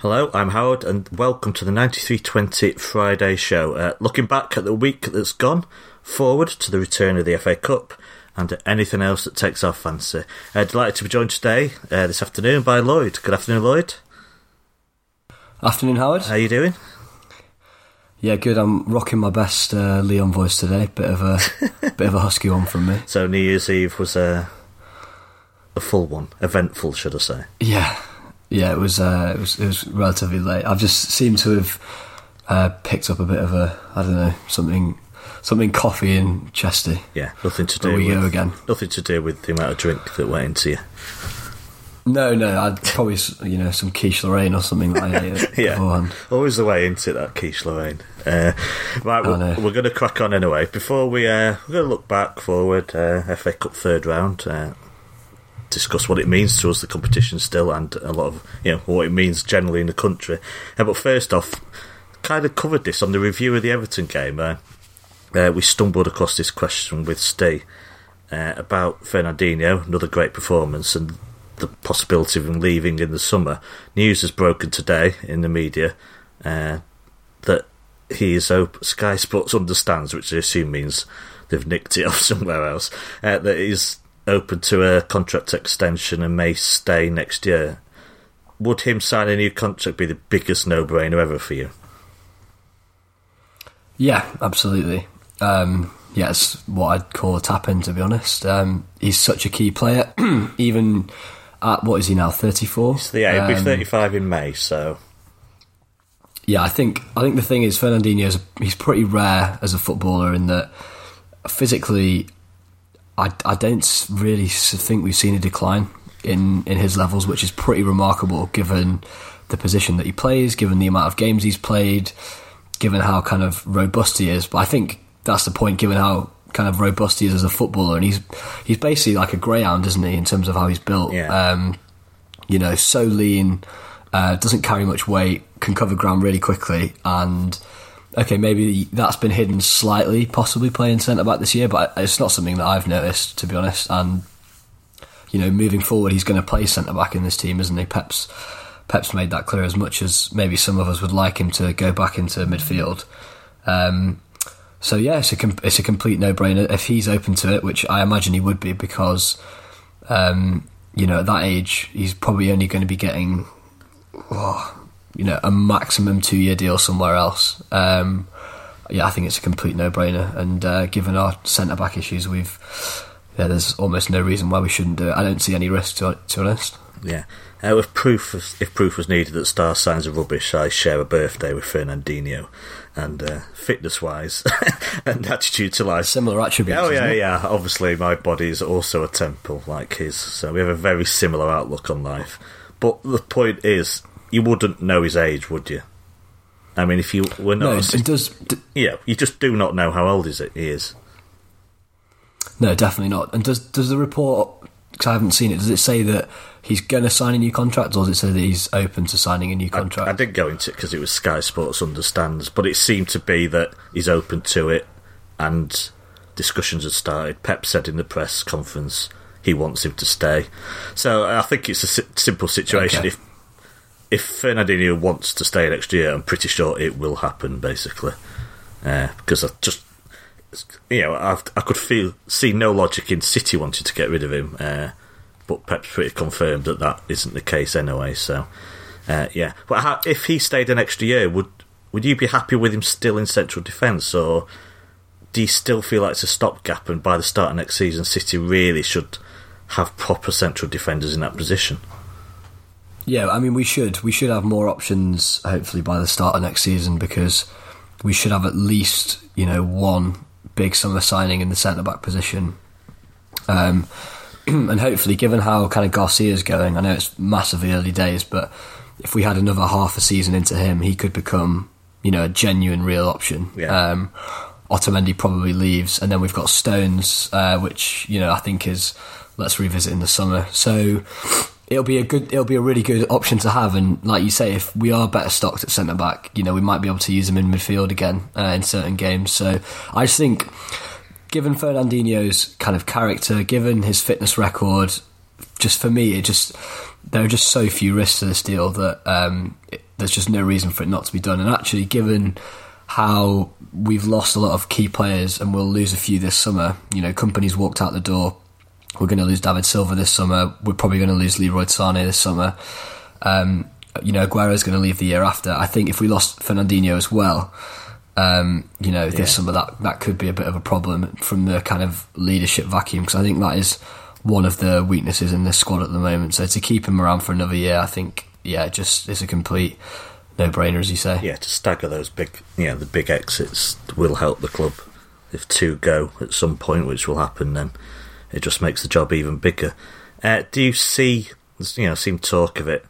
Hello, I'm Howard, and welcome to the 9320 Friday show. Uh, looking back at the week that's gone, forward to the return of the FA Cup, and anything else that takes our fancy. Uh, delighted to be joined today, uh, this afternoon, by Lloyd. Good afternoon, Lloyd. Afternoon, Howard. How are you doing? Yeah, good. I'm rocking my best uh, Leon voice today. Bit of a bit of a husky one from me. So New Year's Eve was a a full one, eventful, should I say? Yeah, yeah. It was uh, it was it was relatively late. I've just seemed to have uh, picked up a bit of a I don't know something something coffee and chesty. Yeah, nothing to But do we with go again. nothing to do with the amount of drink that went into you. No, no. I'd probably you know some quiche Lorraine or something like that Yeah, beforehand. always the way into that quiche Lorraine. Uh, right, we're, we're going to crack on anyway. Before we, uh, we're going to look back, forward, uh, FA Cup third round, uh, discuss what it means to us, the competition still, and a lot of you know what it means generally in the country. But first off, kind of covered this on the review of the Everton game. Uh, uh, we stumbled across this question with Steve uh, about Fernandinho, another great performance, and the possibility of him leaving in the summer. News has broken today in the media uh, that he is open. Sky Sports understands, which I assume means they've nicked it off somewhere else. Uh, that he's open to a contract extension and may stay next year. Would him sign a new contract be the biggest no-brainer ever for you? Yeah, absolutely. Um, yeah, it's what I'd call a tap in, to be honest. Um, he's such a key player, even at what is he now, thirty four? So yeah, he'll be 35 in May, so Yeah, I think I think the thing is Fernandinho is he's pretty rare as a footballer in that physically, I, I don't really think we've seen a decline in in his levels, which is pretty remarkable given the position that he plays, given the amount of games he's played, given how kind of robust he is. But I think that's the point, given how kind of robust he is as a footballer, and he's he's basically like a greyhound, isn't he, in terms of how he's built. Yeah. Um, you know, so lean, uh, doesn't carry much weight, can cover ground really quickly, and okay, maybe that's been hidden slightly, possibly playing centre back this year, but it's not something that I've noticed, to be honest. And you know, moving forward, he's going to play centre back in this team, isn't he? Pep's Pep's made that clear as much as maybe some of us would like him to go back into midfield. Um, so yeah, it's a com- it's a complete no brainer if he's open to it, which I imagine he would be because um, you know at that age he's probably only going to be getting oh, you know a maximum two year deal somewhere else. Um, yeah, I think it's a complete no brainer, and uh, given our centre back issues, we've yeah, there's almost no reason why we shouldn't do it. I don't see any risk to to be honest. Yeah. Uh, if proof was, if proof was needed that star signs are rubbish, I share a birthday with Fernandinho, and uh, fitness wise and attitude to life. Similar attributes. Oh yeah, yeah. Obviously, my body is also a temple like his, so we have a very similar outlook on life. But the point is, you wouldn't know his age, would you? I mean, if you were not, No, it, does. D- yeah, you just do not know how old is it he is. no, definitely not. And does does the report? Because I haven't seen it. Does it say that he's going to sign a new contract, or does it say that he's open to signing a new contract? I didn't go into it because it was Sky Sports understands, but it seemed to be that he's open to it, and discussions had started. Pep said in the press conference he wants him to stay, so I think it's a si- simple situation. Okay. If if Fernandinho wants to stay next year, I'm pretty sure it will happen. Basically, uh, because I just you know I've, I could feel see no logic in City wanting to get rid of him. Uh, but Pep's pretty confirmed that that isn't the case anyway. So, uh, yeah. But how, if he stayed an extra year, would would you be happy with him still in central defence, or do you still feel like it's a stopgap? And by the start of next season, City really should have proper central defenders in that position. Yeah, I mean, we should we should have more options hopefully by the start of next season because we should have at least you know one big summer signing in the centre back position. Um, and hopefully, given how kind of Garcia's going, I know it's massively early days, but if we had another half a season into him, he could become you know a genuine real option. Yeah. Um, Otamendi probably leaves, and then we've got Stones, uh, which you know I think is let's revisit in the summer. So it'll be a good, it'll be a really good option to have. And like you say, if we are better stocked at centre back, you know we might be able to use him in midfield again uh, in certain games. So I just think, given Fernandinho's kind of character, given his fitness record, just for me, it just there are just so few risks to this deal that um, it, there's just no reason for it not to be done. And actually, given how we've lost a lot of key players and we'll lose a few this summer, you know, Kompany's walked out the door. We're going to lose David Silva this summer. We're probably going to lose Leroy Sane this summer. Um, you know, Aguero's going to leave the year after. I think if we lost Fernandinho as well, um, you know, this yeah. summer that that could be a bit of a problem from the kind of leadership vacuum because I think that is one of the weaknesses in this squad at the moment. So to keep him around for another year, I think, yeah, just is a complete no-brainer, as you say. Yeah, to stagger those big, yeah, the big exits will help the club. If two go at some point, which will happen, then it just makes the job even bigger. Uh, do you see, you know, seem talk of it?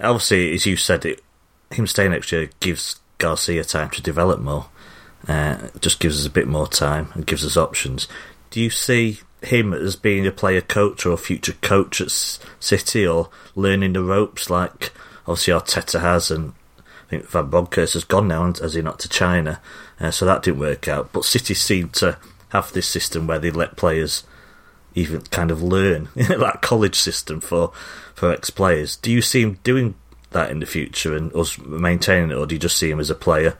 Obviously, as you said, it him staying next year gives Garcia time to develop more. Uh, just gives us a bit more time and gives us options. Do you see him as being a player coach or a future coach at City or learning the ropes like obviously Arteta has and I think Van Bronckhorst has gone now, has he not, to China? Uh, so that didn't work out. But City seem to have this system where they let players even kind of learn that college system for for ex players. Do you see him doing that in the future and us maintaining it, or do you just see him as a player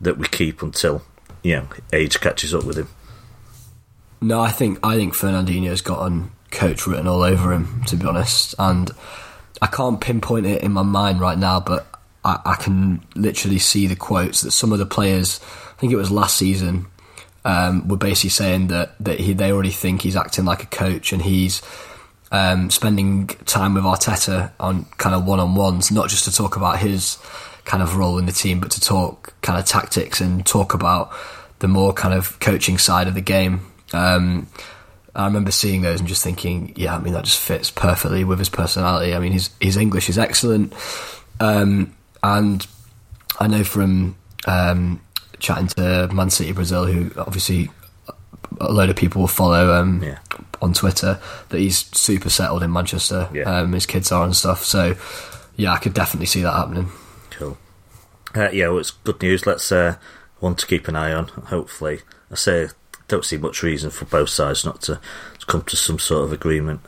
that we keep until you know age catches up with him? No, I think I think Fernandinho's got gotten coach written all over him, to be honest, and I can't pinpoint it in my mind right now, but I, I can literally see the quotes that some of the players. I think it was last season. Um, were basically saying that that he, they already think he's acting like a coach and he's um, spending time with Arteta on kind of one on ones, not just to talk about his kind of role in the team, but to talk kind of tactics and talk about the more kind of coaching side of the game. Um, I remember seeing those and just thinking, yeah, I mean that just fits perfectly with his personality. I mean his his English is excellent, um, and I know from um, chatting to Man City Brazil, who obviously a load of people will follow um, yeah. on Twitter that he's super settled in Manchester. Yeah. Um, his kids are and stuff. So yeah, I could definitely see that happening. Cool. Uh, yeah, well, it's good news. Let's uh, one to keep an eye on. Hopefully, I say don't see much reason for both sides not to, to come to some sort of agreement.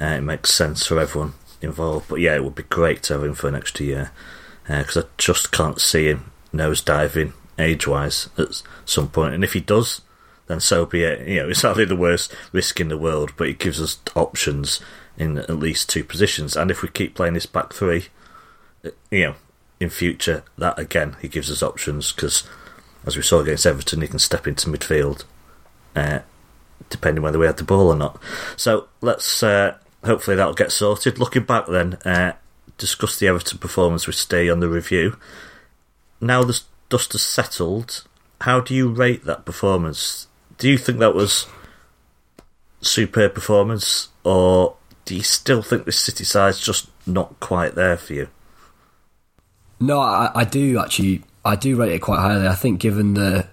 Uh, it makes sense for everyone involved. But yeah, it would be great to have him for an extra year because uh, I just can't see him nose diving age wise at some point. And if he does, then so be it. You know, it's hardly the worst risk in the world, but it gives us options in at least two positions. And if we keep playing this back three, you know, in future, that again, he gives us options because, as we saw against Everton, he can step into midfield, uh, depending whether we had the ball or not. So let's uh, hopefully that'll get sorted. Looking back, then uh, discuss the Everton performance. We stay on the review. Now the dust has settled. How do you rate that performance? do you think that was superb performance, or do you still think the City side's just not quite there for you? No, I, I do actually. I do rate it quite highly. I think given the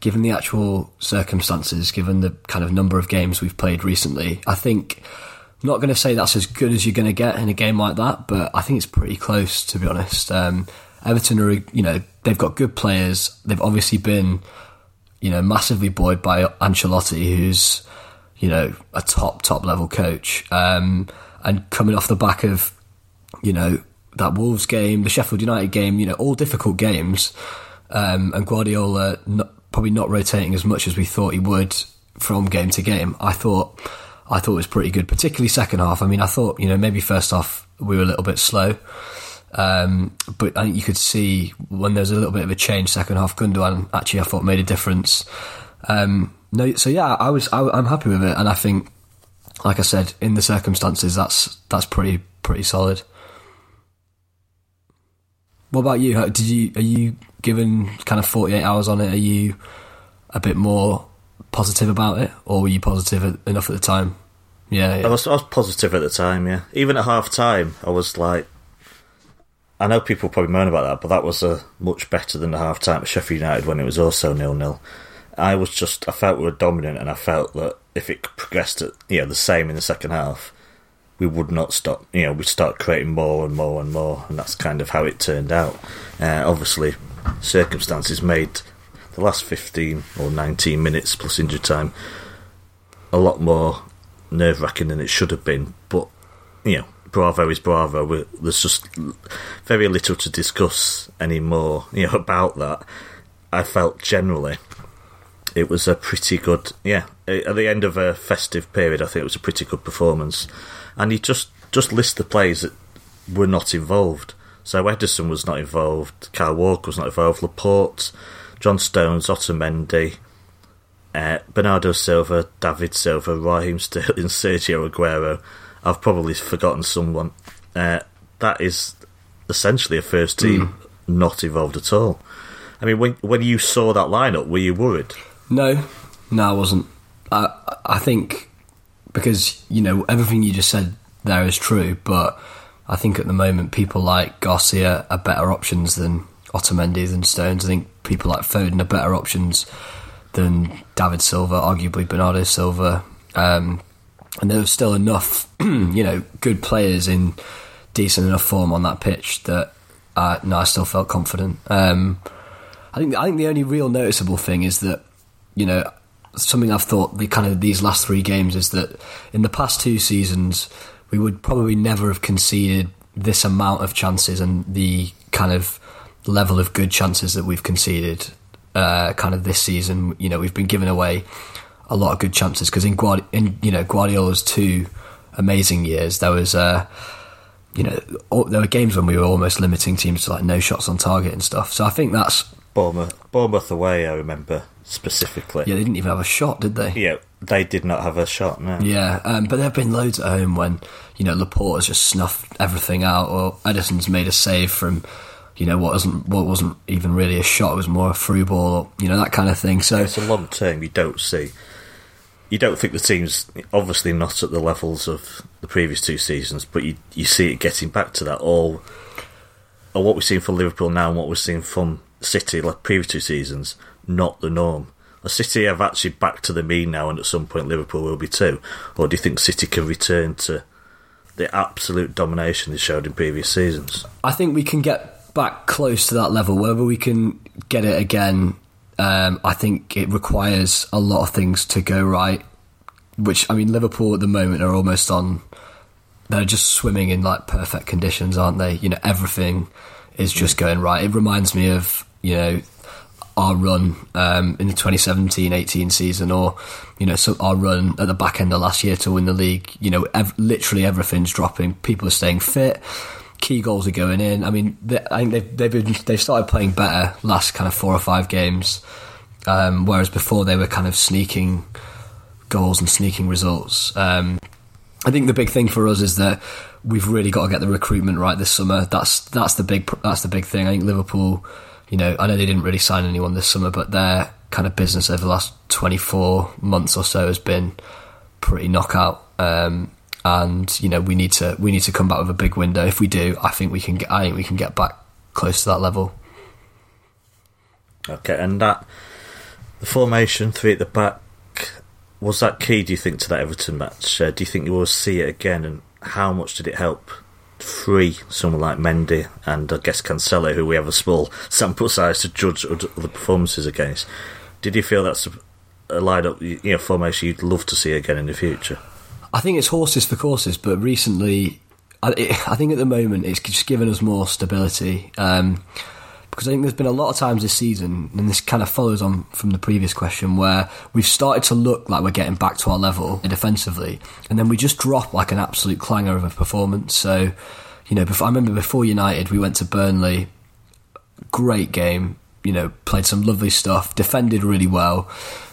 given the actual circumstances, given the kind of number of games we've played recently, I think not going to say that's as good as you're going to get in a game like that, but I think it's pretty close to be honest. Um, Everton are, you know, they've got good players. They've obviously been you know, massively buoyed by Ancelotti, who's, you know, a top, top level coach. Um, and coming off the back of, you know, that Wolves game, the Sheffield United game, you know, all difficult games. Um, and Guardiola not, probably not rotating as much as we thought he would from game to game. I thought, I thought it was pretty good, particularly second half. I mean, I thought, you know, maybe first half we were a little bit slow. Um, but I think you could see when there's a little bit of a change second half. Gundogan actually I thought made a difference. Um, no, so yeah, I was I, am happy with it, and I think, like I said, in the circumstances, that's that's pretty pretty solid. What about you? Did you are you given kind of 48 hours on it? Are you a bit more positive about it, or were you positive enough at the time? Yeah, yeah. I was I was positive at the time. Yeah, even at half time, I was like I know people probably moan about that, but that was a much better than the half time at Sheffield United when it was also nil nil. I was just I felt we were dominant, and I felt that if it progressed at you know the same in the second half, we would not stop. You know, we'd start creating more and more and more, and that's kind of how it turned out. Uh, obviously, circumstances made the last fifteen or nineteen minutes plus injury time a lot more nerve wracking than it should have been. But you know, Bravo is Bravo. there's just very little to discuss anymore, you know, about that. I felt generally it was a pretty good, yeah. At the end of a festive period, I think it was a pretty good performance, and he just just list the players that were not involved. So Ederson was not involved, Kyle Walker was not involved, Laporte, John Stones, Otamendi, uh, Bernardo Silva, David Silva, Raheem Sterling, Sergio Aguero. I've probably forgotten someone. Uh, that is essentially a first team mm. not involved at all. I mean, when when you saw that lineup, were you worried? No, no, I wasn't. I I think because you know everything you just said there is true, but I think at the moment people like Garcia are better options than Otamendi than Stones. I think people like Foden are better options than David Silva, arguably Bernardo Silva. Um, and there was still enough, you know, good players in decent enough form on that pitch that uh, no, I still felt confident. Um, I think I think the only real noticeable thing is that you know something I've thought the kind of these last three games is that in the past two seasons we would probably never have conceded this amount of chances and the kind of level of good chances that we've conceded uh, kind of this season. You know, we've been giving away a lot of good chances because in, Guardi- in you know Guardiola's two amazing years, there was uh, you know there were games when we were almost limiting teams to like no shots on target and stuff. So I think that's Bournemouth, Bournemouth away. I remember specifically. Yeah, they didn't even have a shot, did they? Yeah, they did not have a shot. No. Yeah, um, but there have been loads at home when you know Laporte has just snuffed everything out, or Ederson's made a save from you know what wasn't what wasn't even really a shot; it was more a through ball, or, you know that kind of thing. So it's a long term. You don't see. You don't think the team's obviously not at the levels of the previous two seasons, but you you see it getting back to that. All, or what we've seen from Liverpool now, and what we've seen from City like previous two seasons, not the norm. A City have actually back to the mean now, and at some point Liverpool will be too. Or do you think City can return to the absolute domination they showed in previous seasons? I think we can get back close to that level. Whether we can get it again, um, I think it requires a lot of things to go right. Which I mean, Liverpool at the moment are almost on. They're just swimming in like perfect conditions, aren't they? You know, everything is just going right. It reminds me of you know our run um, in the 2017-18 season, or you know, so our run at the back end of last year to win the league. You know, ev- literally everything's dropping. People are staying fit. Key goals are going in. I mean, they, I think they've they've, been, they've started playing better last kind of four or five games, um, whereas before they were kind of sneaking goals and sneaking results. Um, I think the big thing for us is that we've really got to get the recruitment right this summer. That's that's the big that's the big thing. I think Liverpool you know, I know they didn't really sign anyone this summer, but their kind of business over the last 24 months or so has been pretty knockout. Um, and you know, we need to we need to come back with a big window. If we do, I think we can get. I think we can get back close to that level. Okay, and that the formation three at the back was that key? Do you think to that Everton match? Uh, do you think you will see it again? And how much did it help free someone like Mendy and I guess Cancelo, who we have a small sample size to judge other performances against. Did you feel that's a, a lineup, you know, formation you'd love to see again in the future? I think it's horses for courses, but recently, I, it, I think at the moment it's just given us more stability. Um, because I think there's been a lot of times this season, and this kind of follows on from the previous question, where we've started to look like we're getting back to our level defensively, and then we just drop like an absolute clanger of a performance. So, you know, before, I remember before United, we went to Burnley, great game, you know, played some lovely stuff, defended really well.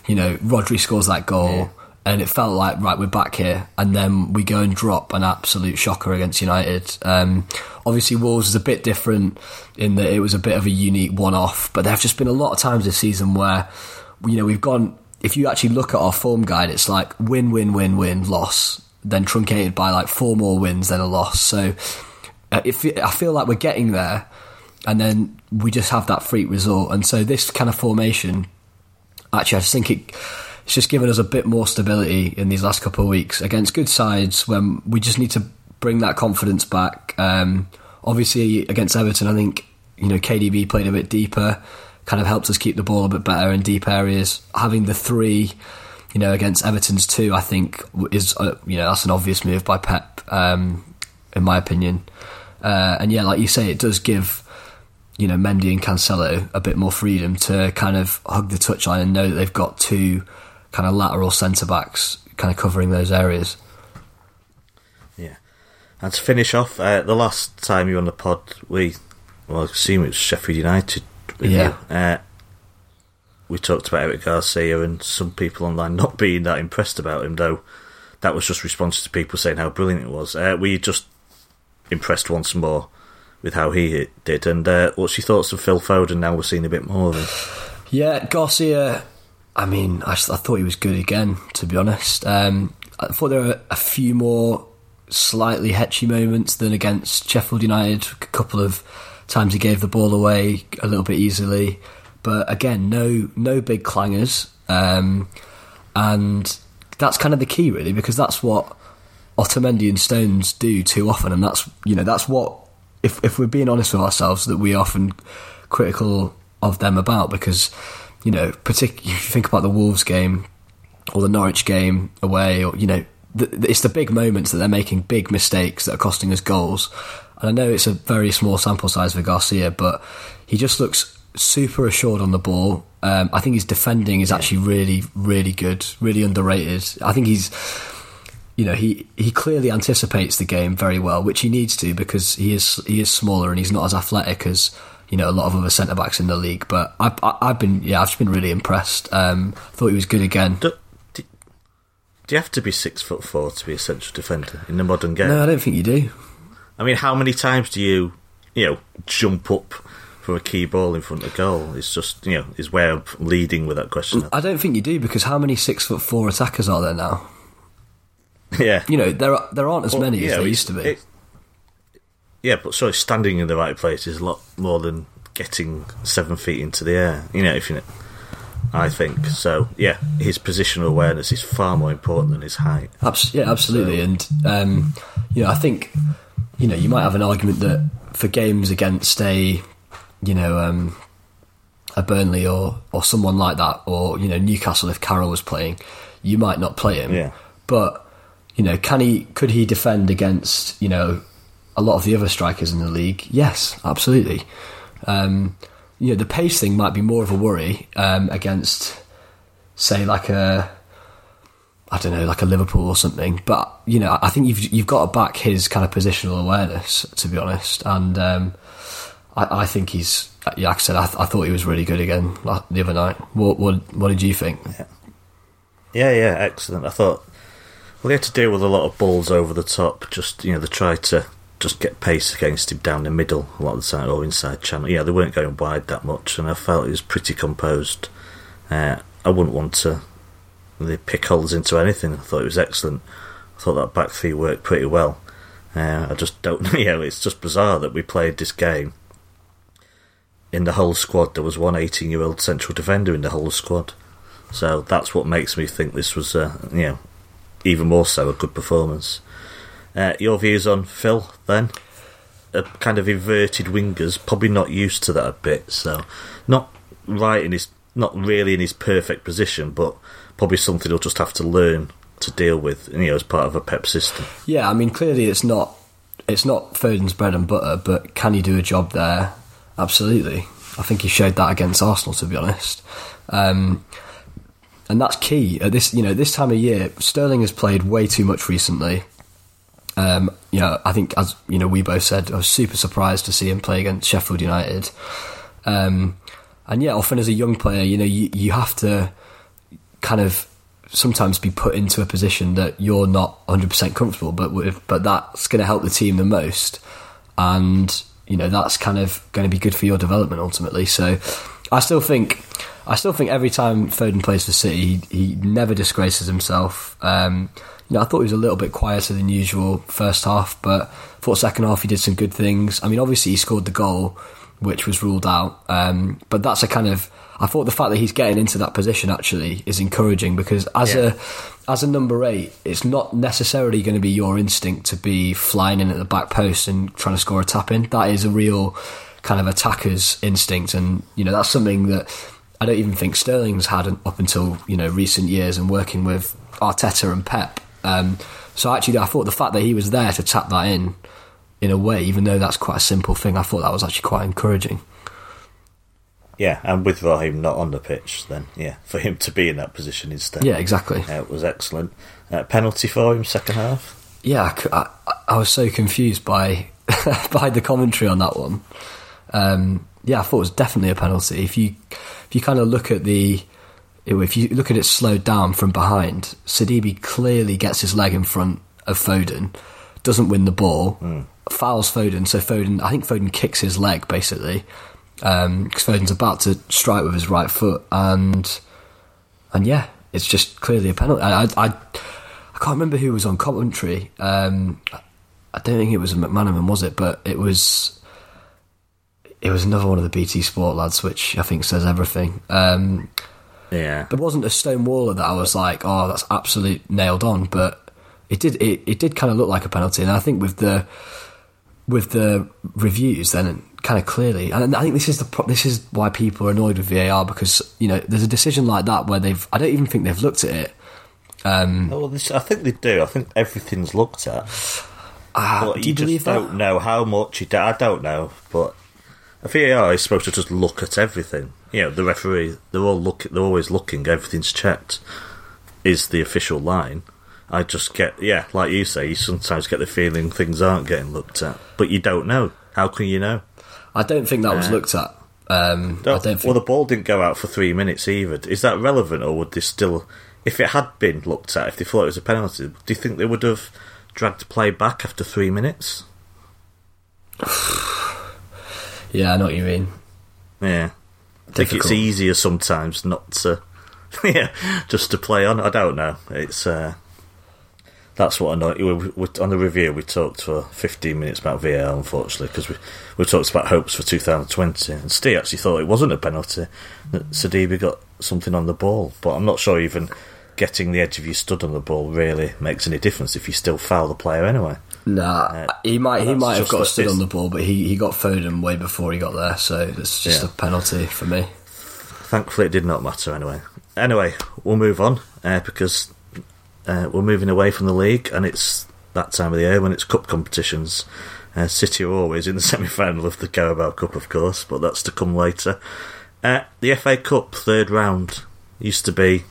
You know, Rodri scores that goal. Yeah and it felt like right we're back here and then we go and drop an absolute shocker against united. Um, obviously wolves is a bit different in that it was a bit of a unique one-off but there have just been a lot of times this season where you know we've gone if you actually look at our form guide it's like win win win win loss then truncated by like four more wins than a loss. So uh, if i feel like we're getting there and then we just have that freak result. And so this kind of formation actually i just think it it's just given us a bit more stability in these last couple of weeks against good sides when we just need to bring that confidence back. Um, obviously, against Everton, I think you know KDB played a bit deeper, kind of helps us keep the ball a bit better in deep areas. Having the three, you know, against Everton's two, I think is uh, you know that's an obvious move by Pep. Um, in my opinion. Uh, and yeah, like you say, it does give you know Mendy and Cancelo a bit more freedom to kind of hug the touchline and know that they've got two kind of lateral centre backs kind of covering those areas. Yeah. And to finish off, uh, the last time you were on the pod, we, well, I assume it was Sheffield United. Yeah. Uh, we talked about Eric Garcia and some people online not being that impressed about him, though that was just responses to people saying how brilliant it was. Uh, were you just impressed once more with how he did? And uh, what's your thoughts of Phil Foden now we're seeing a bit more of him? Yeah, Garcia. I mean, I thought he was good again. To be honest, um, I thought there were a few more slightly hetchy moments than against Sheffield United. A couple of times he gave the ball away a little bit easily, but again, no no big clangers. Um, and that's kind of the key, really, because that's what Otamendi and Stones do too often, and that's you know that's what if if we're being honest with ourselves that we often critical of them about because you know particularly if you think about the Wolves game or the Norwich game away or you know it's the big moments that they're making big mistakes that are costing us goals. And I know it's a very small sample size for Garcia but he just looks super assured on the ball. Um, I think his defending is actually really really good really underrated. I think he's you know he he clearly anticipates the game very well, which he needs to because he is he is smaller and he's not as athletic as you know a lot of other centre backs in the league. But I've I- I've been yeah I've just been really impressed. Um, thought he was good again. Do, do, do you have to be six foot four to be a central defender in the modern game? No, I don't think you do. I mean, how many times do you, you know, jump up for a key ball in front of goal? It's just, you know, is where I'm leading with that question. I don't think you do because how many six foot four attackers are there now? yeah. You know there are, there aren't as Well, many yeah, as there used to be. it- yeah, but sorry, standing in the right place is a lot more than getting seven feet into the air. You know, if you know, I think so. Yeah, his positional awareness is far more important than his height. Abs- yeah, absolutely. And um, you know, I think you know you might have an argument that for games against a you know um, a Burnley or or someone like that, or you know Newcastle if Carroll was playing, you might not play him. Yeah. But you know, can he? Could he defend against you know a lot of the other strikers in the league? Yes, absolutely. Um, you know, the pace thing might be more of a worry um, against, say, like a I don't know, like a Liverpool or something. But you know, I think you've you've got to back his kind of positional awareness, to be honest. And um, I, I think he's, yeah, like I said, I, th- I thought he was really good again the other night. What what, what did you think? Yeah, yeah, excellent. I thought well, they had to deal with a lot of balls over the top. Just you know, they tried to just get pace against him down the middle a lot of the time, or inside channel. Yeah, they weren't going wide that much, and I felt he was pretty composed. Uh, I wouldn't want to really pick holes into anything. I thought it was excellent. I thought that back three worked pretty well. Uh, I just don't. Know, it's just bizarre that we played this game. In the whole squad, there was one 18-year-old central defender in the whole squad. So that's what makes me think this was, uh, you know, even more so a good performance. Uh, your views on Phil then? A kind of inverted wingers, probably not used to that a bit. So not right in his, not really in his perfect position, but probably something he'll just have to learn to deal with, you know, as part of a Pep system. Yeah, I mean, clearly it's not it's not Foden's bread and butter, but can he do a job there? Absolutely. I think he showed that against Arsenal, to be honest. Um, and that's key at this you know this time of year. Sterling has played way too much recently. Um, you know, I think as you know, we both said I was super surprised to see him play against Sheffield United. Um, and yeah, often as a young player, you know, you, you have to kind of sometimes be put into a position that you're not 100% comfortable, but with, but that's going to help the team the most, and you know that's kind of going to be good for your development ultimately. So, I still think, I still think every time Foden plays for City, he, he never disgraces himself. Um, you know, I thought he was a little bit quieter than usual first half, but thought second half he did some good things. I mean, obviously he scored the goal, which was ruled out, um, but that's a kind of I thought the fact that he's getting into that position actually is encouraging because as Yeah. a as a number eight, it's not necessarily going to be your instinct to be flying in at the back post and trying to score a tap in. That is a real kind of attacker's instinct, and you know that's something that I don't even think Sterling's had up until you know recent years and working with Arteta and Pep. Um, so actually, I thought the fact that he was there to tap that in in a way, even though that's quite a simple thing. I thought that was actually quite encouraging. Yeah, and with Raheem not on the pitch, then yeah, for him to be in that position instead, Yeah, exactly. uh, it was excellent. Uh, penalty for him second half. Yeah, I was so confused by by the commentary on that one. Um, yeah, I thought it was definitely a penalty. If you if you kind of look at the if you look at it slowed down from behind, Sidibe clearly gets his leg in front of Foden, doesn't win the ball, fouls Foden. So Foden, I think Foden kicks his leg basically because Foden's about to strike with his right foot, and and yeah, it's just clearly a penalty. I I, I, I can't remember who was on commentary. Um, I don't think it was McManaman, was it? But it was it was another one of the BT Sport lads, which I think says everything. Um, Yeah, there wasn't a stone waller that I was like, oh, that's absolute nailed on, but it did it, it did kind of look like a penalty, and I think with the with the reviews, then kind of clearly, and I think this is the pro- this is why people are annoyed with VAR because you know there's a decision like that where they've I don't even think they've looked at it. Um, Oh, well, this, I think they do. I think everything's looked at. ah, But do you you just believe don't that? know how much. You do, I don't know, but a VAR is supposed to just look at everything. You know, the referee. They're all look. They're always looking. Everything's checked. Is the official line? I just get yeah, like you say. You sometimes get the feeling things aren't getting looked at, but you don't know. How can you know? I don't think that was Uh, looked at. Um, I don't think. Well, the ball didn't go out for three minutes either. Is that relevant, or would they still? If it had been looked at, if they thought it was a penalty, do you think they would have dragged play back after three minutes? yeah, I know what you mean. Yeah. I think it's easier sometimes not to, yeah, just to play on. I don't know. It's uh, that's what I know. We, we, on the review, we talked for 15 minutes about VAR, unfortunately, because we we talked about hopes for 2020, and Steve actually thought it wasn't a penalty that Sidibe got something on the ball, but I'm not sure even getting the edge of your stud on the ball really makes any difference if you still foul the player anyway. Nah, he might he might have got stood on the ball, but he, he got Foden way before he got there, so it's just Yeah. a penalty for me. Thankfully, it did not matter anyway. Anyway, we'll move on uh, because uh, we're moving away from the league, and it's that time of the year when it's cup competitions. Uh, City are always in the semi-final of the Carabao Cup, of course, but that's to come later. Uh, the FA Cup third round used to be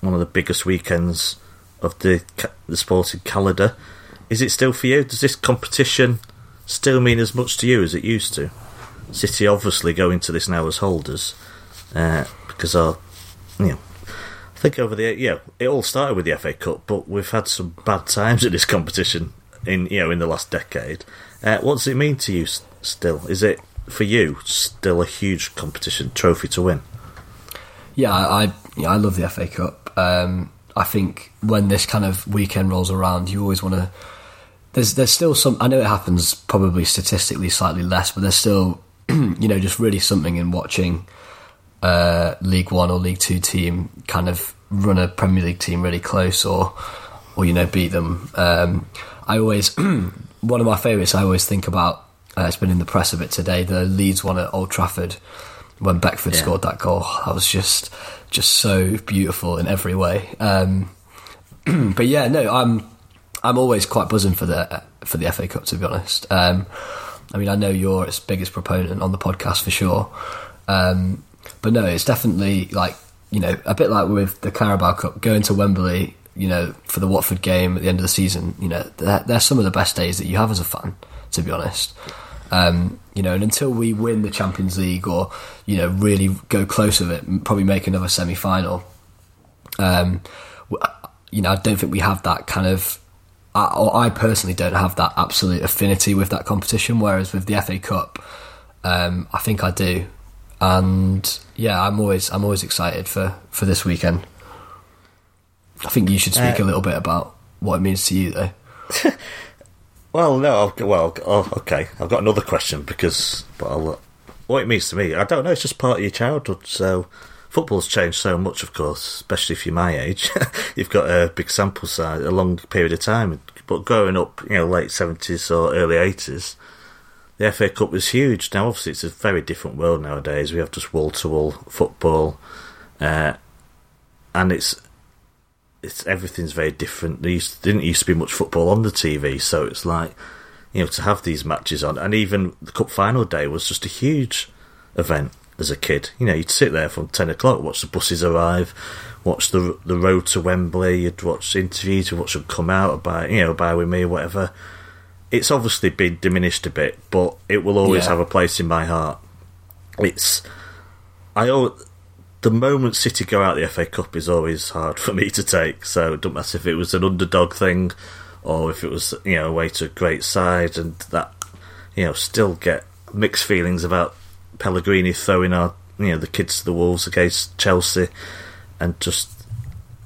one of the biggest weekends of the ca- the sporting calendar. Is it still for you? Does this competition still mean as much to you as it used to? City obviously go into this now as holders uh, because our, you know, I think over the yeah, it all started with the FA Cup, but we've had some bad times at this competition in you know in the last decade. Uh, what does it mean to you still? Is it for you still a huge competition trophy to win? Yeah, I I, yeah, I love the FA Cup. Um, I think when this kind of weekend rolls around, you always want to. There's there's still some. I know it happens probably statistically slightly less, but there's still you know just really something in watching uh, League One or League Two team kind of run a Premier League team really close or or you know beat them. Um, I always one of my favourites. I always think about. Uh, it's been in the press a bit today. The Leeds one at Old Trafford when Beckford Yeah. scored that goal. That was just just so beautiful in every way. Um, but yeah, no, I'm I'm always quite buzzing for the for the FA Cup to be honest. Um, I mean, I know you're its biggest proponent on the podcast for sure, um, but no, it's definitely like you know a bit like with the Carabao Cup going to Wembley. You know, for the Watford game at the end of the season, you know, they're, they're some of the best days that you have as a fan, to be honest. Um, you know, and until we win the Champions League or you know really go close with it, probably make another semi-final. Um, you know, I don't think we have that kind of. I, or I personally don't have that absolute affinity with that competition. Whereas with the FA Cup, um, I think I do, and yeah, I'm always I'm always excited for for this weekend. I think you should speak Uh, a little bit about what it means to you, though. Well, no, I've, well, oh, okay. I've got another question because, but I'll, what it means to me, I don't know. It's just part of your childhood. So, football's changed so much, of course, especially if you're my age. You've got a big sample size, a long period of time. But growing up, you know, late seventies or early eighties, the FA Cup was huge. Now, obviously, it's a very different world nowadays. We have just wall to wall football, uh, and it's it's everything's very different. There used, didn't used to be much football on the TV, so it's like, you know, to have these matches on, and even the cup final day was just a huge event as a kid. You know, you'd sit there from ten o'clock, watch the buses arrive, watch the the road to Wembley, you'd watch interviews, you'd watch them come out about you know, about with me, or whatever. It's obviously been diminished a bit, but it will always Yeah. have a place in my heart. It's I al- the moment City go out the FA Cup is always hard for me to take. So it doesn't matter if it was an underdog thing or if it was you know away to a great side, and that you know still get mixed feelings about Pellegrini throwing our you know the kids to the wolves against Chelsea, and just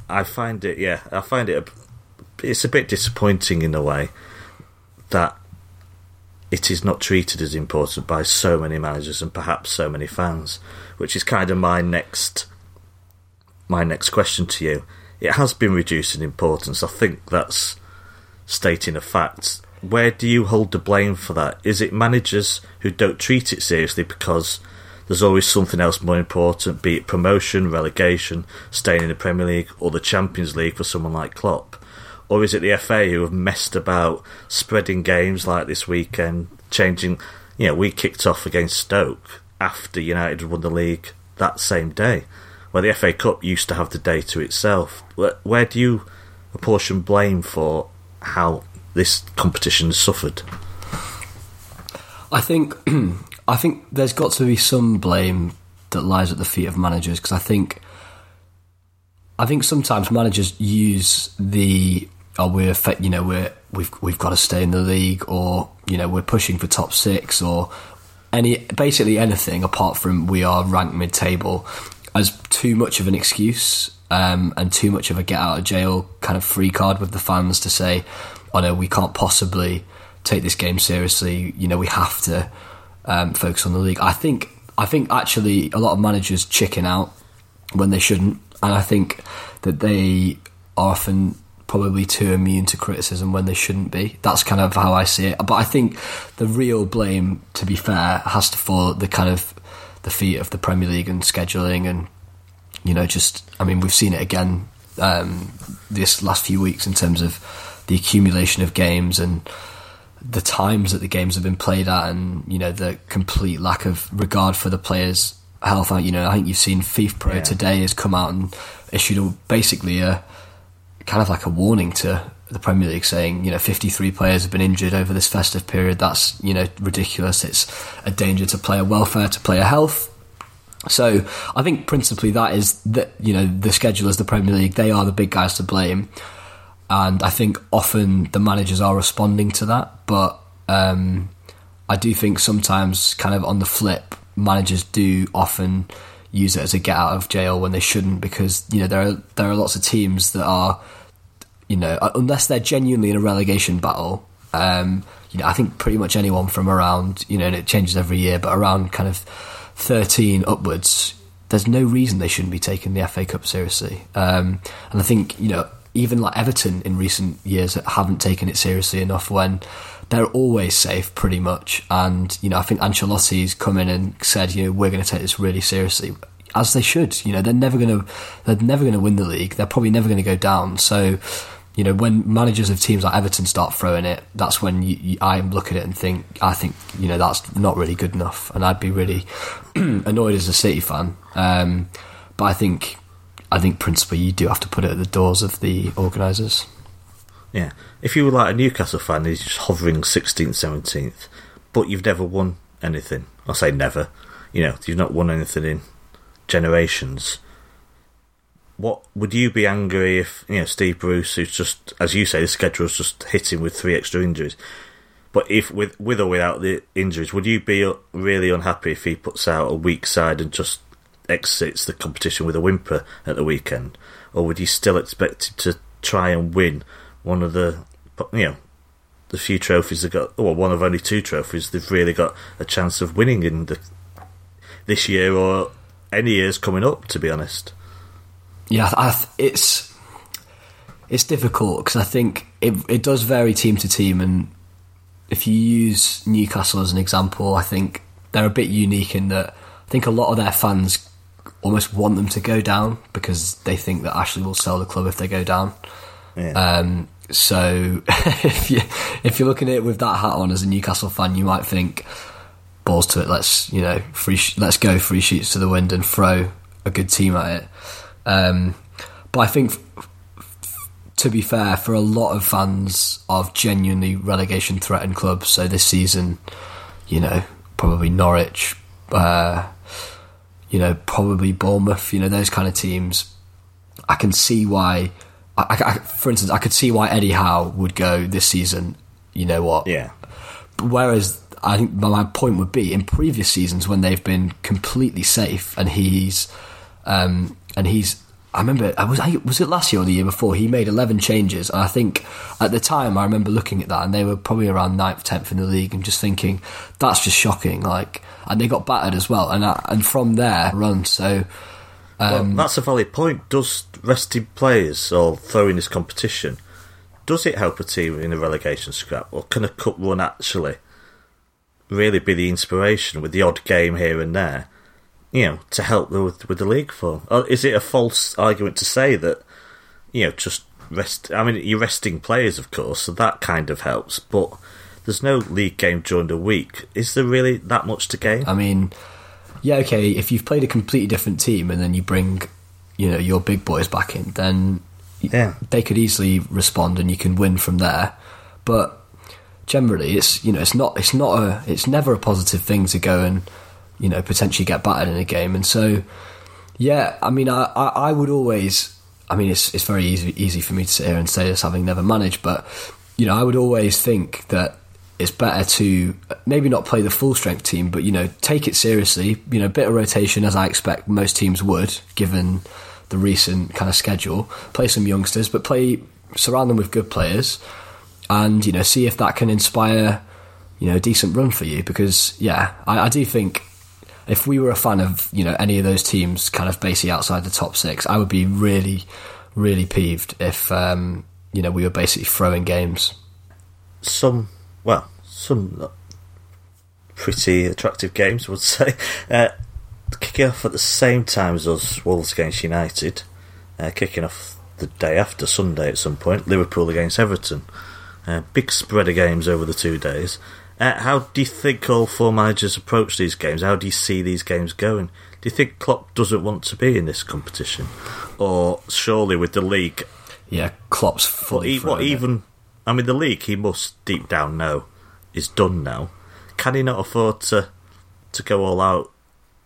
I find it yeah I find it a, it's a bit disappointing in a way that it is not treated as important by so many managers and perhaps so many fans, which is kind of my next my next question to you. It has been reduced in importance. I think that's stating a fact. Where do you hold the blame for that? Is it managers who don't treat it seriously because there's always something else more important, be it promotion, relegation, staying in the Premier League, or the Champions League for someone like Klopp? Or is it the FA who have messed about spreading games like this weekend, changing? You know, we kicked off against Stoke after United won the league that same day, where the FA Cup used to have the day to itself. Where, where do you apportion blame for how this competition has suffered? I think I think there's got to be some blame that lies at the feet of managers because I think I think sometimes managers use the oh we're you know we're we've we've got to stay in the league or you know we're pushing for top six or any basically anything apart from we are ranked mid table as too much of an excuse um, and too much of a get out of jail kind of free card with the fans to say oh no we can't possibly take this game seriously you know we have to um, focus on the league I think I think actually a lot of managers chicken out when they shouldn't. And I think that they are often probably too immune to criticism when they shouldn't be. That's kind of how I see it. But I think the real blame, to be fair, has to fall the kind of the feet of the Premier League and scheduling and you know just I mean we've seen it again um, this last few weeks in terms of the accumulation of games and the times that the games have been played at and you know the complete lack of regard for the players health. You know I think you've seen FIFPro Yeah. today has come out and issued a, basically a kind of like a warning to the Premier League saying you know 53 players have been injured over this festive period. That's you know ridiculous. It's a danger to player welfare to player health. So I think principally that is that you know the schedule is the Premier League, they are the big guys to blame, and I think often the managers are responding to that. But um, I do think sometimes, kind of on the flip, managers do often use it as a get out of jail when they shouldn't, because you know there are there are lots of teams that are you know, uh, unless they're genuinely in a relegation battle, um, you know, I think pretty much anyone from around, you know, and it changes every year, but around kind of 13 upwards, there's no reason they shouldn't be taking the FA Cup seriously. Um, and I think, you know, even like Everton in recent years haven't taken it seriously enough when they're always safe pretty much. And, you know, I think Ancelotti's come in and said, you know, we're going to take this really seriously. As they should, you know, they're never going to, they're never to win the league. They're probably never going to go down. So, you know, when managers of teams like Everton start throwing it, that's when you, you, I look at it and think, I think, you know, that's not really good enough. And I'd be really annoyed as a City fan. Um, but I think, I think principally you do have to put it at the doors of the organisers. Yeah. If you were like a Newcastle fan who's just hovering 16th, 17th, but you've never won anything, I say never, you know, you've not won anything in generations, what would you be angry if, you know, Steve Bruce, who's just, as you say, the schedule's just hitting with three extra injuries, but if with with or without the injuries, would you be really unhappy if he puts out a weak side and just exits the competition with a whimper at the weekend, or would you still expect him to try and win one of the you know the few trophies they got, well, one of only two trophies they've really got a chance of winning in the this year or any years coming up? To be honest, Yeah, th- it's it's difficult because I think it it does vary team to team, and if you use Newcastle as an example, I think they're a bit unique in that I think a lot of their fans almost want them to go down because they think that Ashley will sell the club if they go down. yeah, Um, So if you if you're looking at it with that hat on as a Newcastle fan, you might think balls to it. Let's you know free sh- let's go free sheets to the wind and throw a good team at it. Um, but I think, to be fair, for a lot of fans of genuinely relegation threatened clubs, so this season, you know, probably Norwich, uh, you know, probably Bournemouth, you know, those kind of teams, I can see why. I, I, for instance, I could see why Eddie Howe would go this season. You know what? Yeah. Whereas I think my point would be in previous seasons when they've been completely safe and he's um, and he's I remember I was I, was it last year or the year before he made 11 changes and I think at the time I remember looking at that and they were probably around 9th 10th in the league and just thinking that's just shocking like and they got battered as well and I, and from there run so well, um, that's a valid point. Does resting players or throwing this competition does it help a team in a relegation scrap, or can a cup run actually really be the inspiration with the odd game here and there, you know, to help the, with, with the league form? Or is it a false argument to say that you know just rest? I mean, you're resting players, of course, so that kind of helps, but. There's no league game during the week. Is there really that much to gain? I mean, yeah, okay, if you've played a completely different team and then you bring, you know, your big boys back in, then Yeah. they could easily respond and you can win from there. But generally, it's you know, it's not it's not a it's never a positive thing to go and you know potentially get battered in a game. And so, yeah, I mean, I I, I would always. I mean, it's it's very easy easy for me to sit here and say this having never managed, but you know, I would always think that it's better to maybe not play the full strength team, but you know, take it seriously. You know, bit of rotation as I expect most teams would, given the recent kind of schedule. Play some youngsters, but play surround them with good players, and you know, see if that can inspire you know a decent run for you. Because yeah, I, I do think if we were a fan of you know any of those teams, kind of basically outside the top six, I would be really, really peeved if um, you know we were basically throwing games. some, well, some pretty attractive games, I would say. Uh, kicking off at the same time as us, Wolves against United. Uh, kicking off the day after Sunday at some point, Liverpool against Everton. Uh, big spread of games over the two days. Uh, how do you think all four managers approach these games? How do you see these games going? Do you think Klopp doesn't want to be in this competition, or surely with the league Yeah, Klopp's What, fully. what it. even? I mean, the league he must deep down know is done now. Can he not afford to to go all out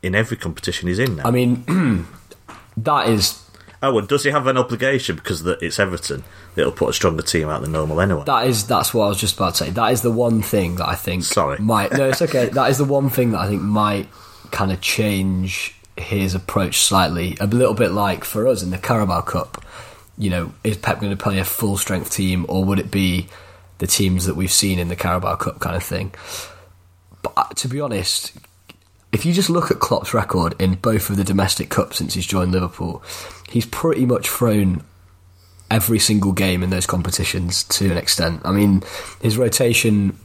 in every competition he's in now? I mean, that is oh, and does he have an obligation because that it's Everton It'll put a stronger team out than normal anyway? that is that's what I was just about to say. That is the one thing that I think Sorry. might no, it's okay. that is the one thing that I think might kind of change his approach slightly. A little bit like for us in the Carabao Cup. You know, is Pep going to play a full strength team, or would it be the teams that we've seen in the Carabao Cup kind of thing? But uh, to be honest, if you just look at Klopp's record in both of the domestic cups since he's joined Liverpool, he's pretty much thrown every single game in those competitions to an extent. I mean, his rotation,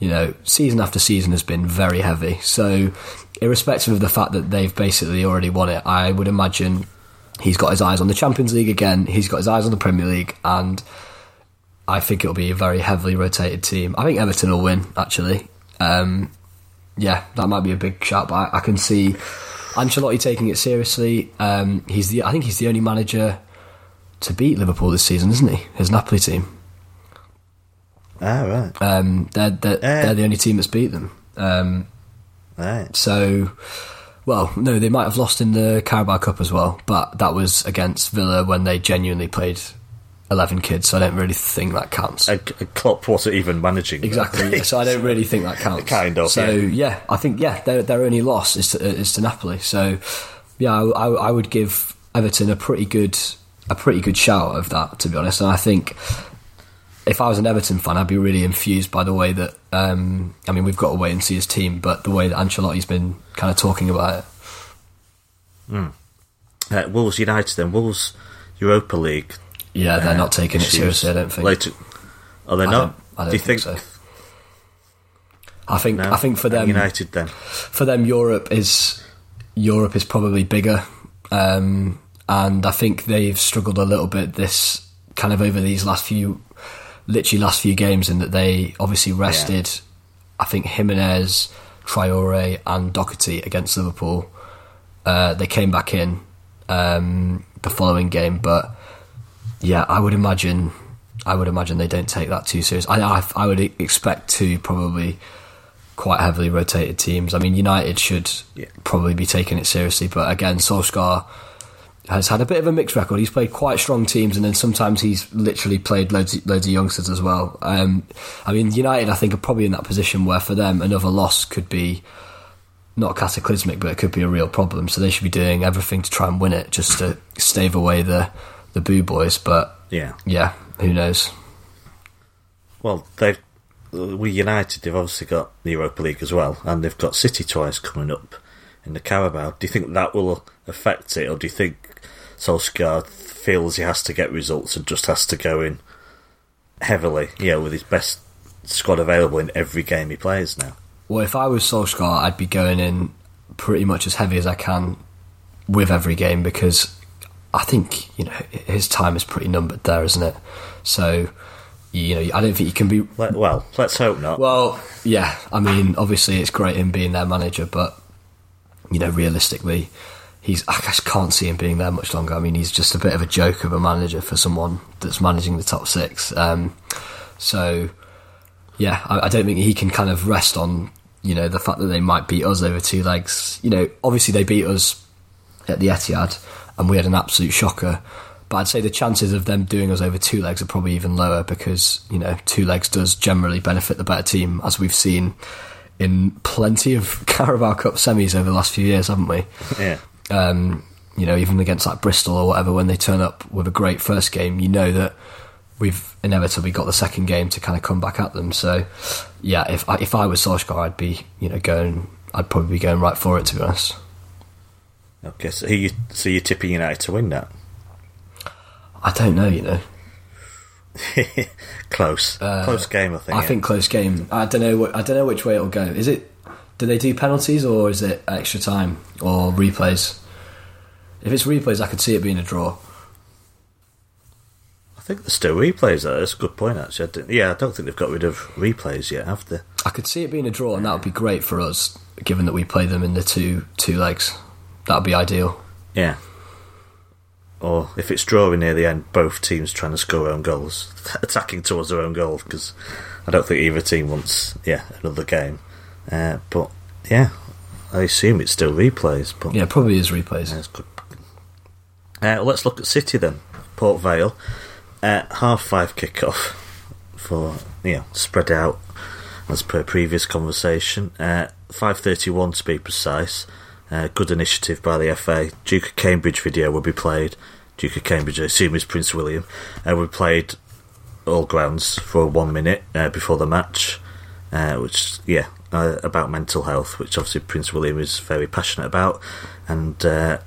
you know, season after season has been very heavy. So, irrespective of the fact that they've basically already won it, I would imagine he's got his eyes on the Champions League again. He's got his eyes on the Premier League, and I think it'll be a very heavily rotated team. I think Everton will win. Actually, um, yeah, that might be a big shout, but I, I can see Ancelotti taking it seriously. Um, he's the, I think he's the only manager to beat Liverpool this season, isn't he? His Napoli team. ah, right, Um, they're they're, Yeah. they're the only team that's beat them. Um, right. so, well, no, they might have lost in the Carabao Cup as well, but that was against Villa when they genuinely played eleven kids. So I don't really think that counts. And, and Klopp wasn't even managing. Exactly. yeah, so I don't really think that counts. Kind of, So yeah. yeah, I think yeah, their their only loss is to, is to Napoli. So yeah, I, I, I would give Everton a pretty good a pretty good shout of that to be honest. And I think if I was an Everton fan, I'd be really infused by the way that um, I mean we've got to wait and see his team, but the way that Ancelotti's been kind of talking about it. Uh, Wolves United then Wolves Europa League. Yeah, they're not taking it seriously. I don't think. Later, are they I not? don't- I don't do you think think? so. I think No? I think for them United then. for them, Europe is Europe is probably bigger, um, and I think they've struggled a little bit this kind of over these last few literally last few games in that they obviously rested. I think Jimenez, Traore, and Doherty against Liverpool. Uh, they came back in um, the following game, but yeah, I would imagine. I would imagine they don't take that too serious. I, I, I would expect to probably quite heavily rotated teams. I mean, United should Yeah. probably be taking it seriously, but again, Solskjaer has had a bit of a mixed record. He's played quite strong teams, and then sometimes he's literally played loads, loads of youngsters as well. Um, I mean, United, I think, are probably in that position where for them another loss could be not cataclysmic, but it could be a real problem. So they should be doing everything to try and win it, just to stave away the the boo boys. But Yeah. yeah, who knows? Well, they've uh, we United. They've obviously got the Europa League as well, and they've got City twice coming up in the Carabao. Do you think that will affect it, or do you think Solskjaer feels he has to get results and just has to go in heavily, yeah, with his best squad available in every game he plays now? Well, if I was Solskjaer, I'd be going in pretty much as heavy as I can with every game because I think you know his time is pretty numbered there, isn't it? So you know, I don't think you can be. Well, let's hope not. Well, yeah, I mean, obviously it's great him being their manager, but you know, realistically, he's I just can't see him being there much longer. I mean, he's just a bit of a joke of a manager for someone that's managing the top six. Um, so yeah, I, I don't think he can kind of rest on you know the fact that they might beat us over two legs. You know, obviously they beat us at the Etihad, and we had an absolute shocker. But I'd say the chances of them doing us over two legs are probably even lower because you know two legs does generally benefit the better team, as we've seen in plenty of Carabao Cup semis over the last few years, haven't we? yeah. um, you know, even against like Bristol or whatever, when they turn up with a great first game, you know that we've inevitably got the second game to kind of come back at them. So, yeah, if I, if I was Solskjaer, I'd be you know going, I'd probably be going right for it to be honest. Okay, so, you, so you're tipping United to win that? I don't know, you know. Close, uh, close game. I think. I yeah. think close game. I don't know. What, I don't know which way it'll go. Is it? Do they do penalties or is it extra time or replays? If it's replays, I could see it being a draw. I think there's still replays though. That's a good point actually. I yeah, I don't think they've got rid of replays yet, have they? I could see it being a draw, and that would be great for us, given that we play them in the two two legs. That would be ideal. Yeah. Or if it's drawing near the end, both teams trying to score their own goals, attacking towards their own goal, because I don't think either team wants, yeah, another game. Uh, but yeah, I assume it's still replays. But Yeah, probably is replays. Good. Uh, let's look at City then. Port Vale. Uh, half five kickoff for you know spread out as per previous conversation. Uh, five thirty one to be precise. Uh, good initiative by the FA. Duke of Cambridge video will be played. Duke of Cambridge, I assume, is Prince William. Uh, we played all grounds for one minute uh, before the match, uh, which yeah uh, about mental health, which obviously Prince William is very passionate about, and uh,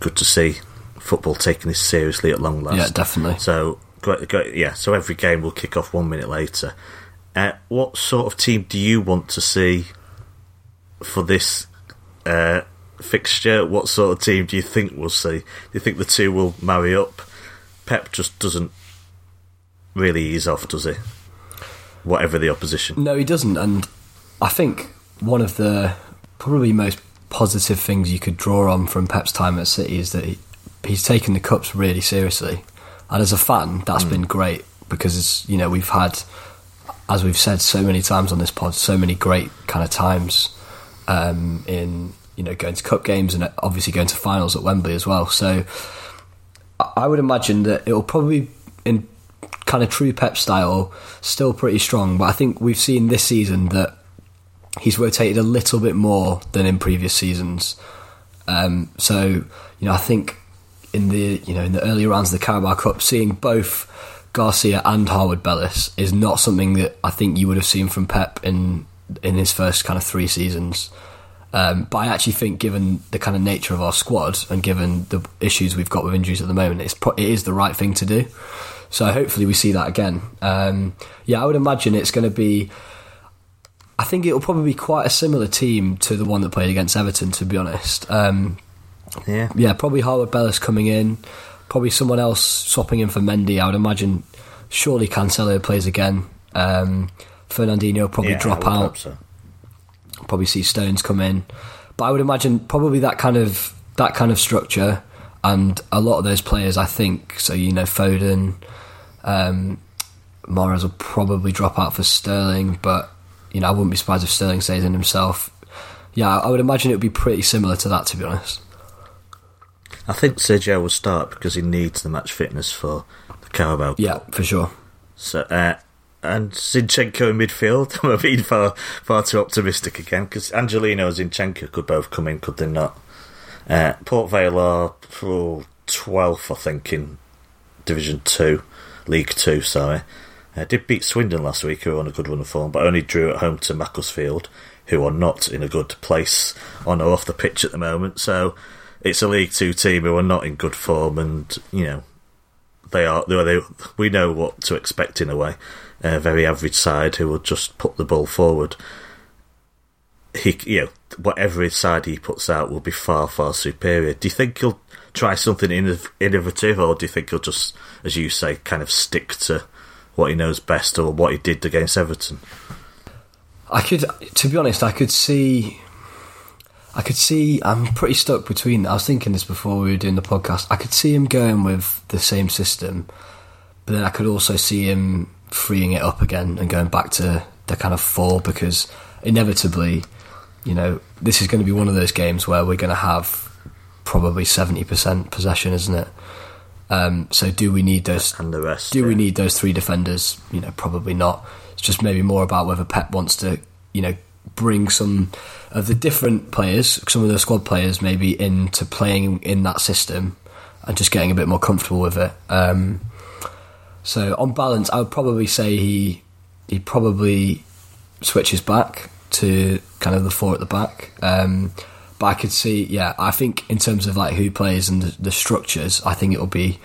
good to see football taking this seriously at long last. Yeah, definitely. So great, great, yeah. So every game will kick off one minute later. What sort of team do you want to see for this uh, fixture? What sort of team do you think we'll see? Do you think the two will marry up? Pep just doesn't really ease off, does he? Whatever the opposition. No, he doesn't, and I think one of the probably most positive things you could draw on from Pep's time at City is that he, he's taken the cups really seriously, and as a fan, that's been great because it's, you know we've had, as we've said so many times on this pod, so many great kind of times um, in you know going to cup games and obviously going to finals at Wembley as well. So I- would imagine that it'll probably in kind of true Pep style still pretty strong, but I think we've seen this season that he's rotated a little bit more than in previous seasons. Um, so you know, I think in the you know in the early rounds of the Carabao Cup, seeing both Garcia and Harwood Bellis is not something that I think you would have seen from Pep in in his first kind of three seasons. Um, but I actually think, given the kind of nature of our squad and given the issues we've got with injuries at the moment, it's pro- it is the right thing to do. So hopefully we see that again. Um, yeah, I would imagine it's going to be. I think it'll probably be quite a similar team to the one that played against Everton. To be honest, um, Yeah. yeah, probably Harwood Bellis coming in, probably someone else swapping in for Mendy. I would imagine surely Cancelo plays again. Um, Fernandinho will probably Yeah, drop I out. so. Probably see Stones come in, but I would imagine probably that kind of that kind of structure and a lot of those players. I think so. You know, Foden, um, Mahrez will probably drop out for Sterling, but you know, I wouldn't be surprised if Sterling stays in himself. Yeah, I would imagine it would be pretty similar to that, to be honest. I think Sergio will start because he needs the match fitness for the Carabao. Yeah, for sure. So, uh, and Zinchenko in midfield. I'm being far far too optimistic again because Angelino and Zinchenko could both come in, could they not? Uh, Port Vale are oh, 12th, I think, in Division 2, League 2, sorry. Uh, did beat Swindon last week, who are on a good run of form, but only drew at home to Macclesfield, who are not in a good place on or off the pitch at the moment. So it's a League 2 team who are not in good form, and, you know, they are they we know what to expect in a way. A very average side who will just put the ball forward. He, you know, whatever side he puts out will be far far superior. Do you think he'll try something innovative, or do you think he'll just, as you say, kind of stick to what he knows best or what he did against Everton? I could, to be honest, I could see. I could see. I'm pretty stuck between. I was thinking this before we were doing the podcast. I could see him going with the same system, but then I could also see him freeing it up again and going back to the kind of four because inevitably, you know, this is going to be one of those games where we're going to have probably seventy percent possession, isn't it? Um, so do we need those? And the rest, Do we need those three defenders? You know, probably not. It's just maybe more about whether Pep wants to, you know, bring some of the different players, some of the squad players, maybe into playing in that system and just getting a bit more comfortable with it. Um, so on balance, I would probably say he he probably switches back to kind of the four at the back. Um, but I could see, yeah, I think in terms of like who plays and the, the structures, I think it'll be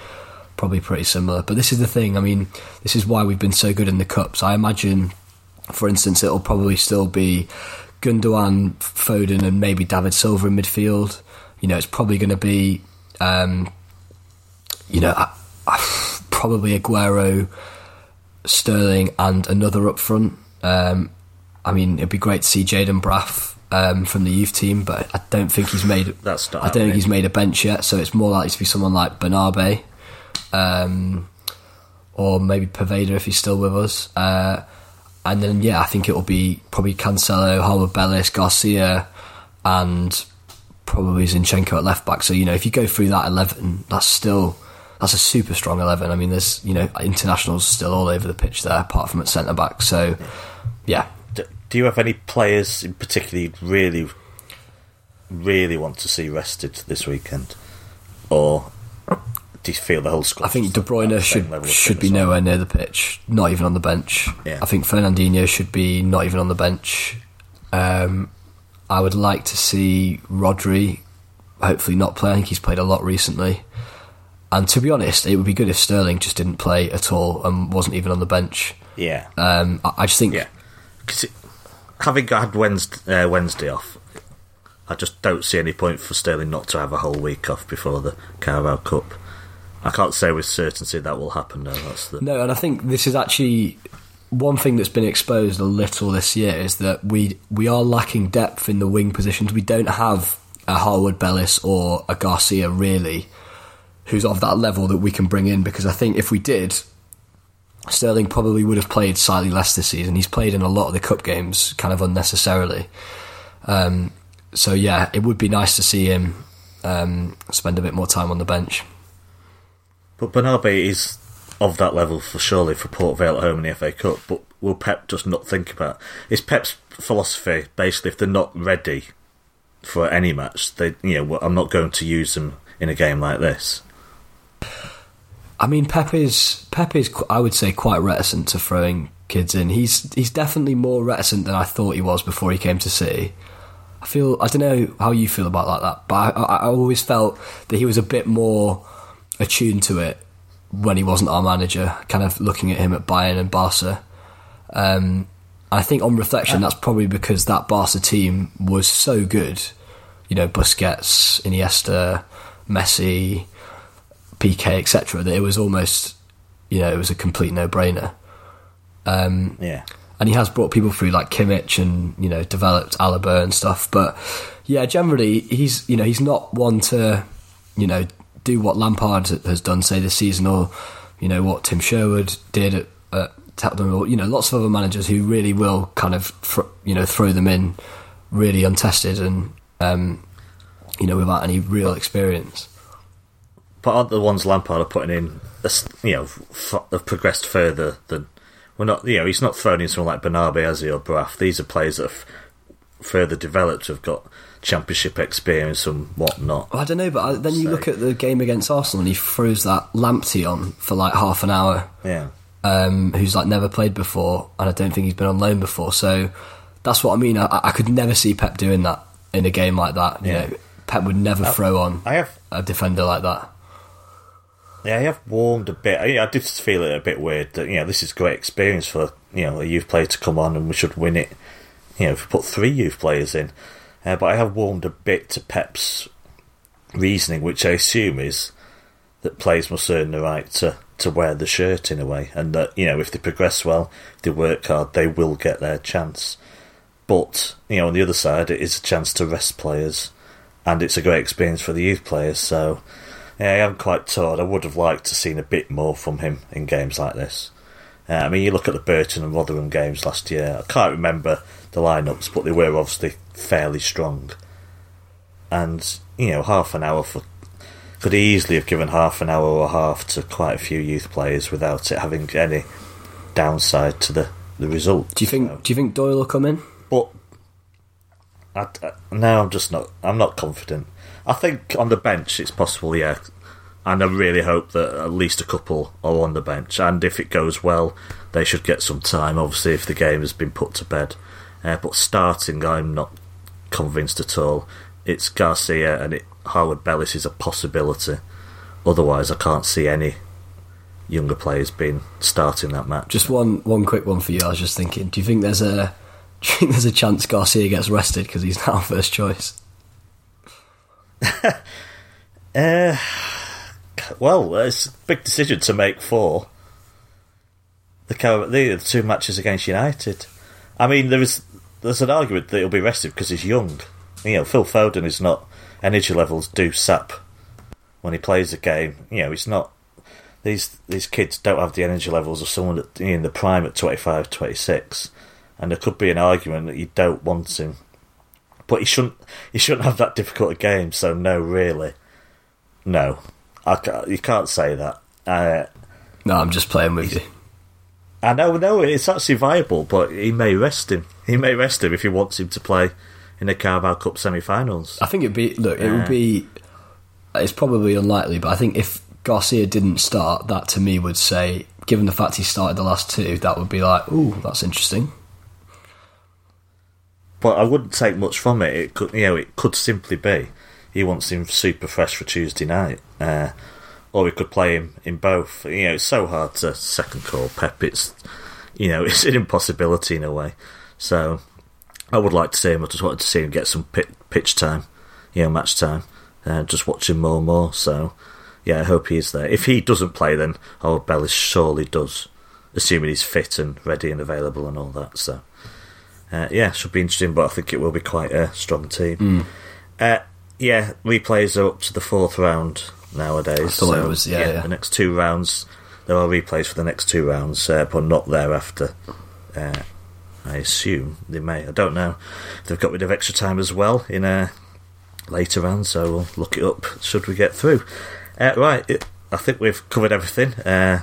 probably pretty similar. But this is the thing. I mean, this is why we've been so good in the cups. I imagine, for instance, it'll probably still be Gundogan, Foden, and maybe David Silva in midfield. You know, it's probably going to be, um, you know, I, I, probably Aguero, Sterling, and another up front. Um, I mean, it'd be great to see Jayden Braaf um, from the youth team, but I don't think he's made. That's not I don't think he's made a bench yet, so it's more likely to be someone like Bernabe, um, or maybe Poveda if he's still with us. Uh, and then yeah, I think it will be probably Cancelo, Harwood Bellis, Garcia, and probably Zinchenko at left back. So you know, if you go through that eleven, that's still that's a super strong eleven. I mean, there's you know internationals still all over the pitch there, apart from at centre back. So yeah, D- Do you have any players in particular you really, really want to see rested this weekend, or do you feel the whole squad? I think De Bruyne should should be nowhere near the pitch, not even on the bench. Yeah. I think Fernandinho should be not even on the bench. Um, I would like to see Rodri, hopefully not play. I think he's played a lot recently. And to be honest, it would be good if Sterling just didn't play at all and wasn't even on the bench. Yeah, Um, I, I just think yeah. 'Cause it, having had Wednesday, uh, Wednesday off, I just don't see any point for Sterling not to have a whole week off before the Carabao Cup. I can't say with certainty that will happen. though. that's the No, and I think this is actually one thing that's been exposed a little this year is that we we are lacking depth in the wing positions. We don't have a Harwood Bellis or a Garcia really, who's of that level that we can bring in. Because I think if we did, Sterling probably would have played slightly less this season. He's played in a lot of the cup games, kind of unnecessarily. Um, so yeah, it would be nice to see him um, spend a bit more time on the bench. But Bernabe is of that level for surely for Port Vale at home in the FA Cup. But will Pep just not think about? Is Pep's philosophy basically if they're not ready for any match, they you know I'm not going to use them in a game like this. I mean, Pep is Pep is qu- I would say quite reticent to throwing kids in. He's he's definitely more reticent than I thought he was before he came to City. I feel I don't know how you feel about like that, but I, I, I always felt that he was a bit more attuned to it when he wasn't our manager. Kind of looking at him at Bayern and Barca. Um, I think on reflection, that's probably because that Barca team was so good. You know, Busquets, Iniesta, Messi, Piqué, etc. That it was almost you know, it was a complete no-brainer. Um, Yeah. and he has brought people through like Kimmich and you know developed Alaba and stuff. But yeah, generally he's you know he's not one to you know do what Lampard has done say this season or you know what Tim Sherwood did at, at Tottenham or you know lots of other managers who really will kind of fr- you know throw them in really untested and um, you know without any real experience. But aren't the ones Lampard are putting in, you know, have progressed further than we're not. You know, he's not thrown in someone like Bernabé, has he, or Braaf. These are players that have further developed, have got championship experience and whatnot. Well, I don't know, but I, then you So- look at the game against Arsenal and he throws that Lamptey on for like half an hour. Yeah, um, who's like never played before, and I don't think he's been on loan before. So that's what I mean. I, I could never see Pep doing that in a game like that. You Yeah. know, Pep would never throw on I have. a defender like that. Yeah, I have warmed a bit. I, I did feel it a bit weird that you know this is a great experience for you know a youth player to come on and we should win it. You know, if we put three youth players in, uh, but I have warmed a bit to Pep's reasoning, which I assume is that players must earn the right to, to wear the shirt in a way, and that you know if they progress well, they work hard, they will get their chance. But you know, on the other side, it is a chance to rest players, and it's a great experience for the youth players. So, yeah, I am quite torn. I would have liked to seen a bit more from him in games like this. Uh, I mean, you look at the Burton and Rotherham games last year. I can't remember the lineups, but they were obviously fairly strong. And you know, half an hour for could easily have given half an hour or a half to quite a few youth players without it having any downside to the, the result. Do you think? So- Do you think Doyle will come in? but I, I, now I'm just not. I'm not confident. I think on the bench it's possible, yeah. And I really hope that at least a couple are on the bench. And if it goes well, they should get some time. Obviously, if the game has been put to bed. Uh, but starting, I'm not convinced at all. It's Garcia and it, Harwood Bellis is a possibility. Otherwise, I can't see any younger players being starting that match. Just one one quick one for you. I was just thinking. Do you think there's a do you think there's a chance Garcia gets rested because he's now first choice? Uh, well, it's a big decision to make for the the two matches against United. I mean, there is there's an argument that he'll be rested because he's young. You know, Phil Foden is not energy levels do sap when he plays a game. You know, he's not. These these kids don't have the energy levels of someone in the prime at 25, 26. and there could be an argument that you don't want him, but he shouldn't. He shouldn't have that difficult a game. So no, really. No, I ca you can't say that. Uh, No, I'm just playing with you. I know, no, it's actually viable, but he may rest him. He may rest him if he wants him to play in the Carabao Cup semi-finals. I think it'd be look. It would be. It's probably unlikely, but I think if Garcia didn't start, that to me would say, given the fact he started the last two, that would be like, ooh, that's interesting. But I wouldn't take much from it. It could, you know, it could simply be he wants him super fresh for Tuesday night, uh, or we could play him in both. You know, it's so hard to second call Pep. It's you know, it's an impossibility in a way. So I would like to see him. I just wanted to see him get some pitch time, you know, match time. Uh, just watch him more and more. So yeah, I hope he is there. If he doesn't play, then oh, Bellis surely does, assuming he's fit and ready and available and all that. So. Uh, yeah, should be interesting, but I think it will be quite a strong team. Uh, yeah, replays are up to the fourth round nowadays. I thought it was- yeah, yeah. The next two rounds, there are replays for the next two rounds, uh, but not thereafter. Uh, I assume they may. I don't know. They've got rid of extra time as well in a later round, so we'll look it up should we get through. Uh, right, it, I think we've covered everything. Uh,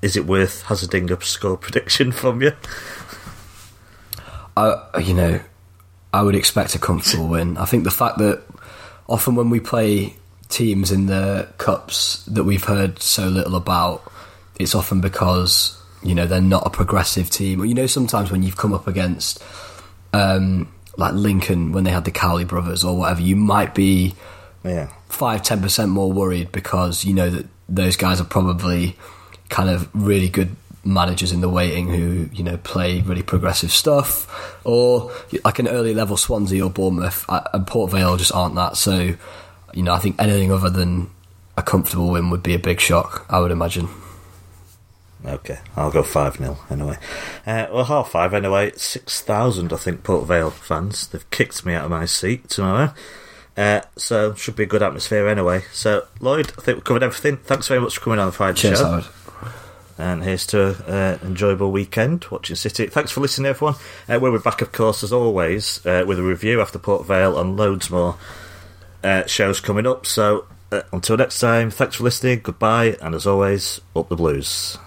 is it worth hazarding a score prediction from you? I, you know, I would expect a comfortable win. I think the fact that often when we play teams in the cups that we've heard so little about, it's often because you know they're not a progressive team. Or you know, sometimes when you've come up against um, like Lincoln when they had the Cowley brothers or whatever, you might be Yeah. five ten percent more worried because you know that those guys are probably kind of really good managers in the waiting who you know play really progressive stuff or like an early level Swansea or Bournemouth uh, and Port Vale just aren't that so you know I think anything other than a comfortable win would be a big shock. I would imagine. Okay, I'll go 5 0 anyway. Uh, well, half five anyway. 6,000, I think, Port Vale fans. They've kicked me out of my seat tomorrow. Uh, so, should be a good atmosphere anyway. So, Lloyd, I think we've covered everything. Thanks very much for coming on the Friday Cheers, show. Howard. And here's to an uh, enjoyable weekend watching City. Thanks for listening, everyone. Uh, we'll be back, of course, as always, uh, with a review after Port Vale and loads more uh, shows coming up. So, uh, until next time, thanks for listening, goodbye, and as always, up the blues.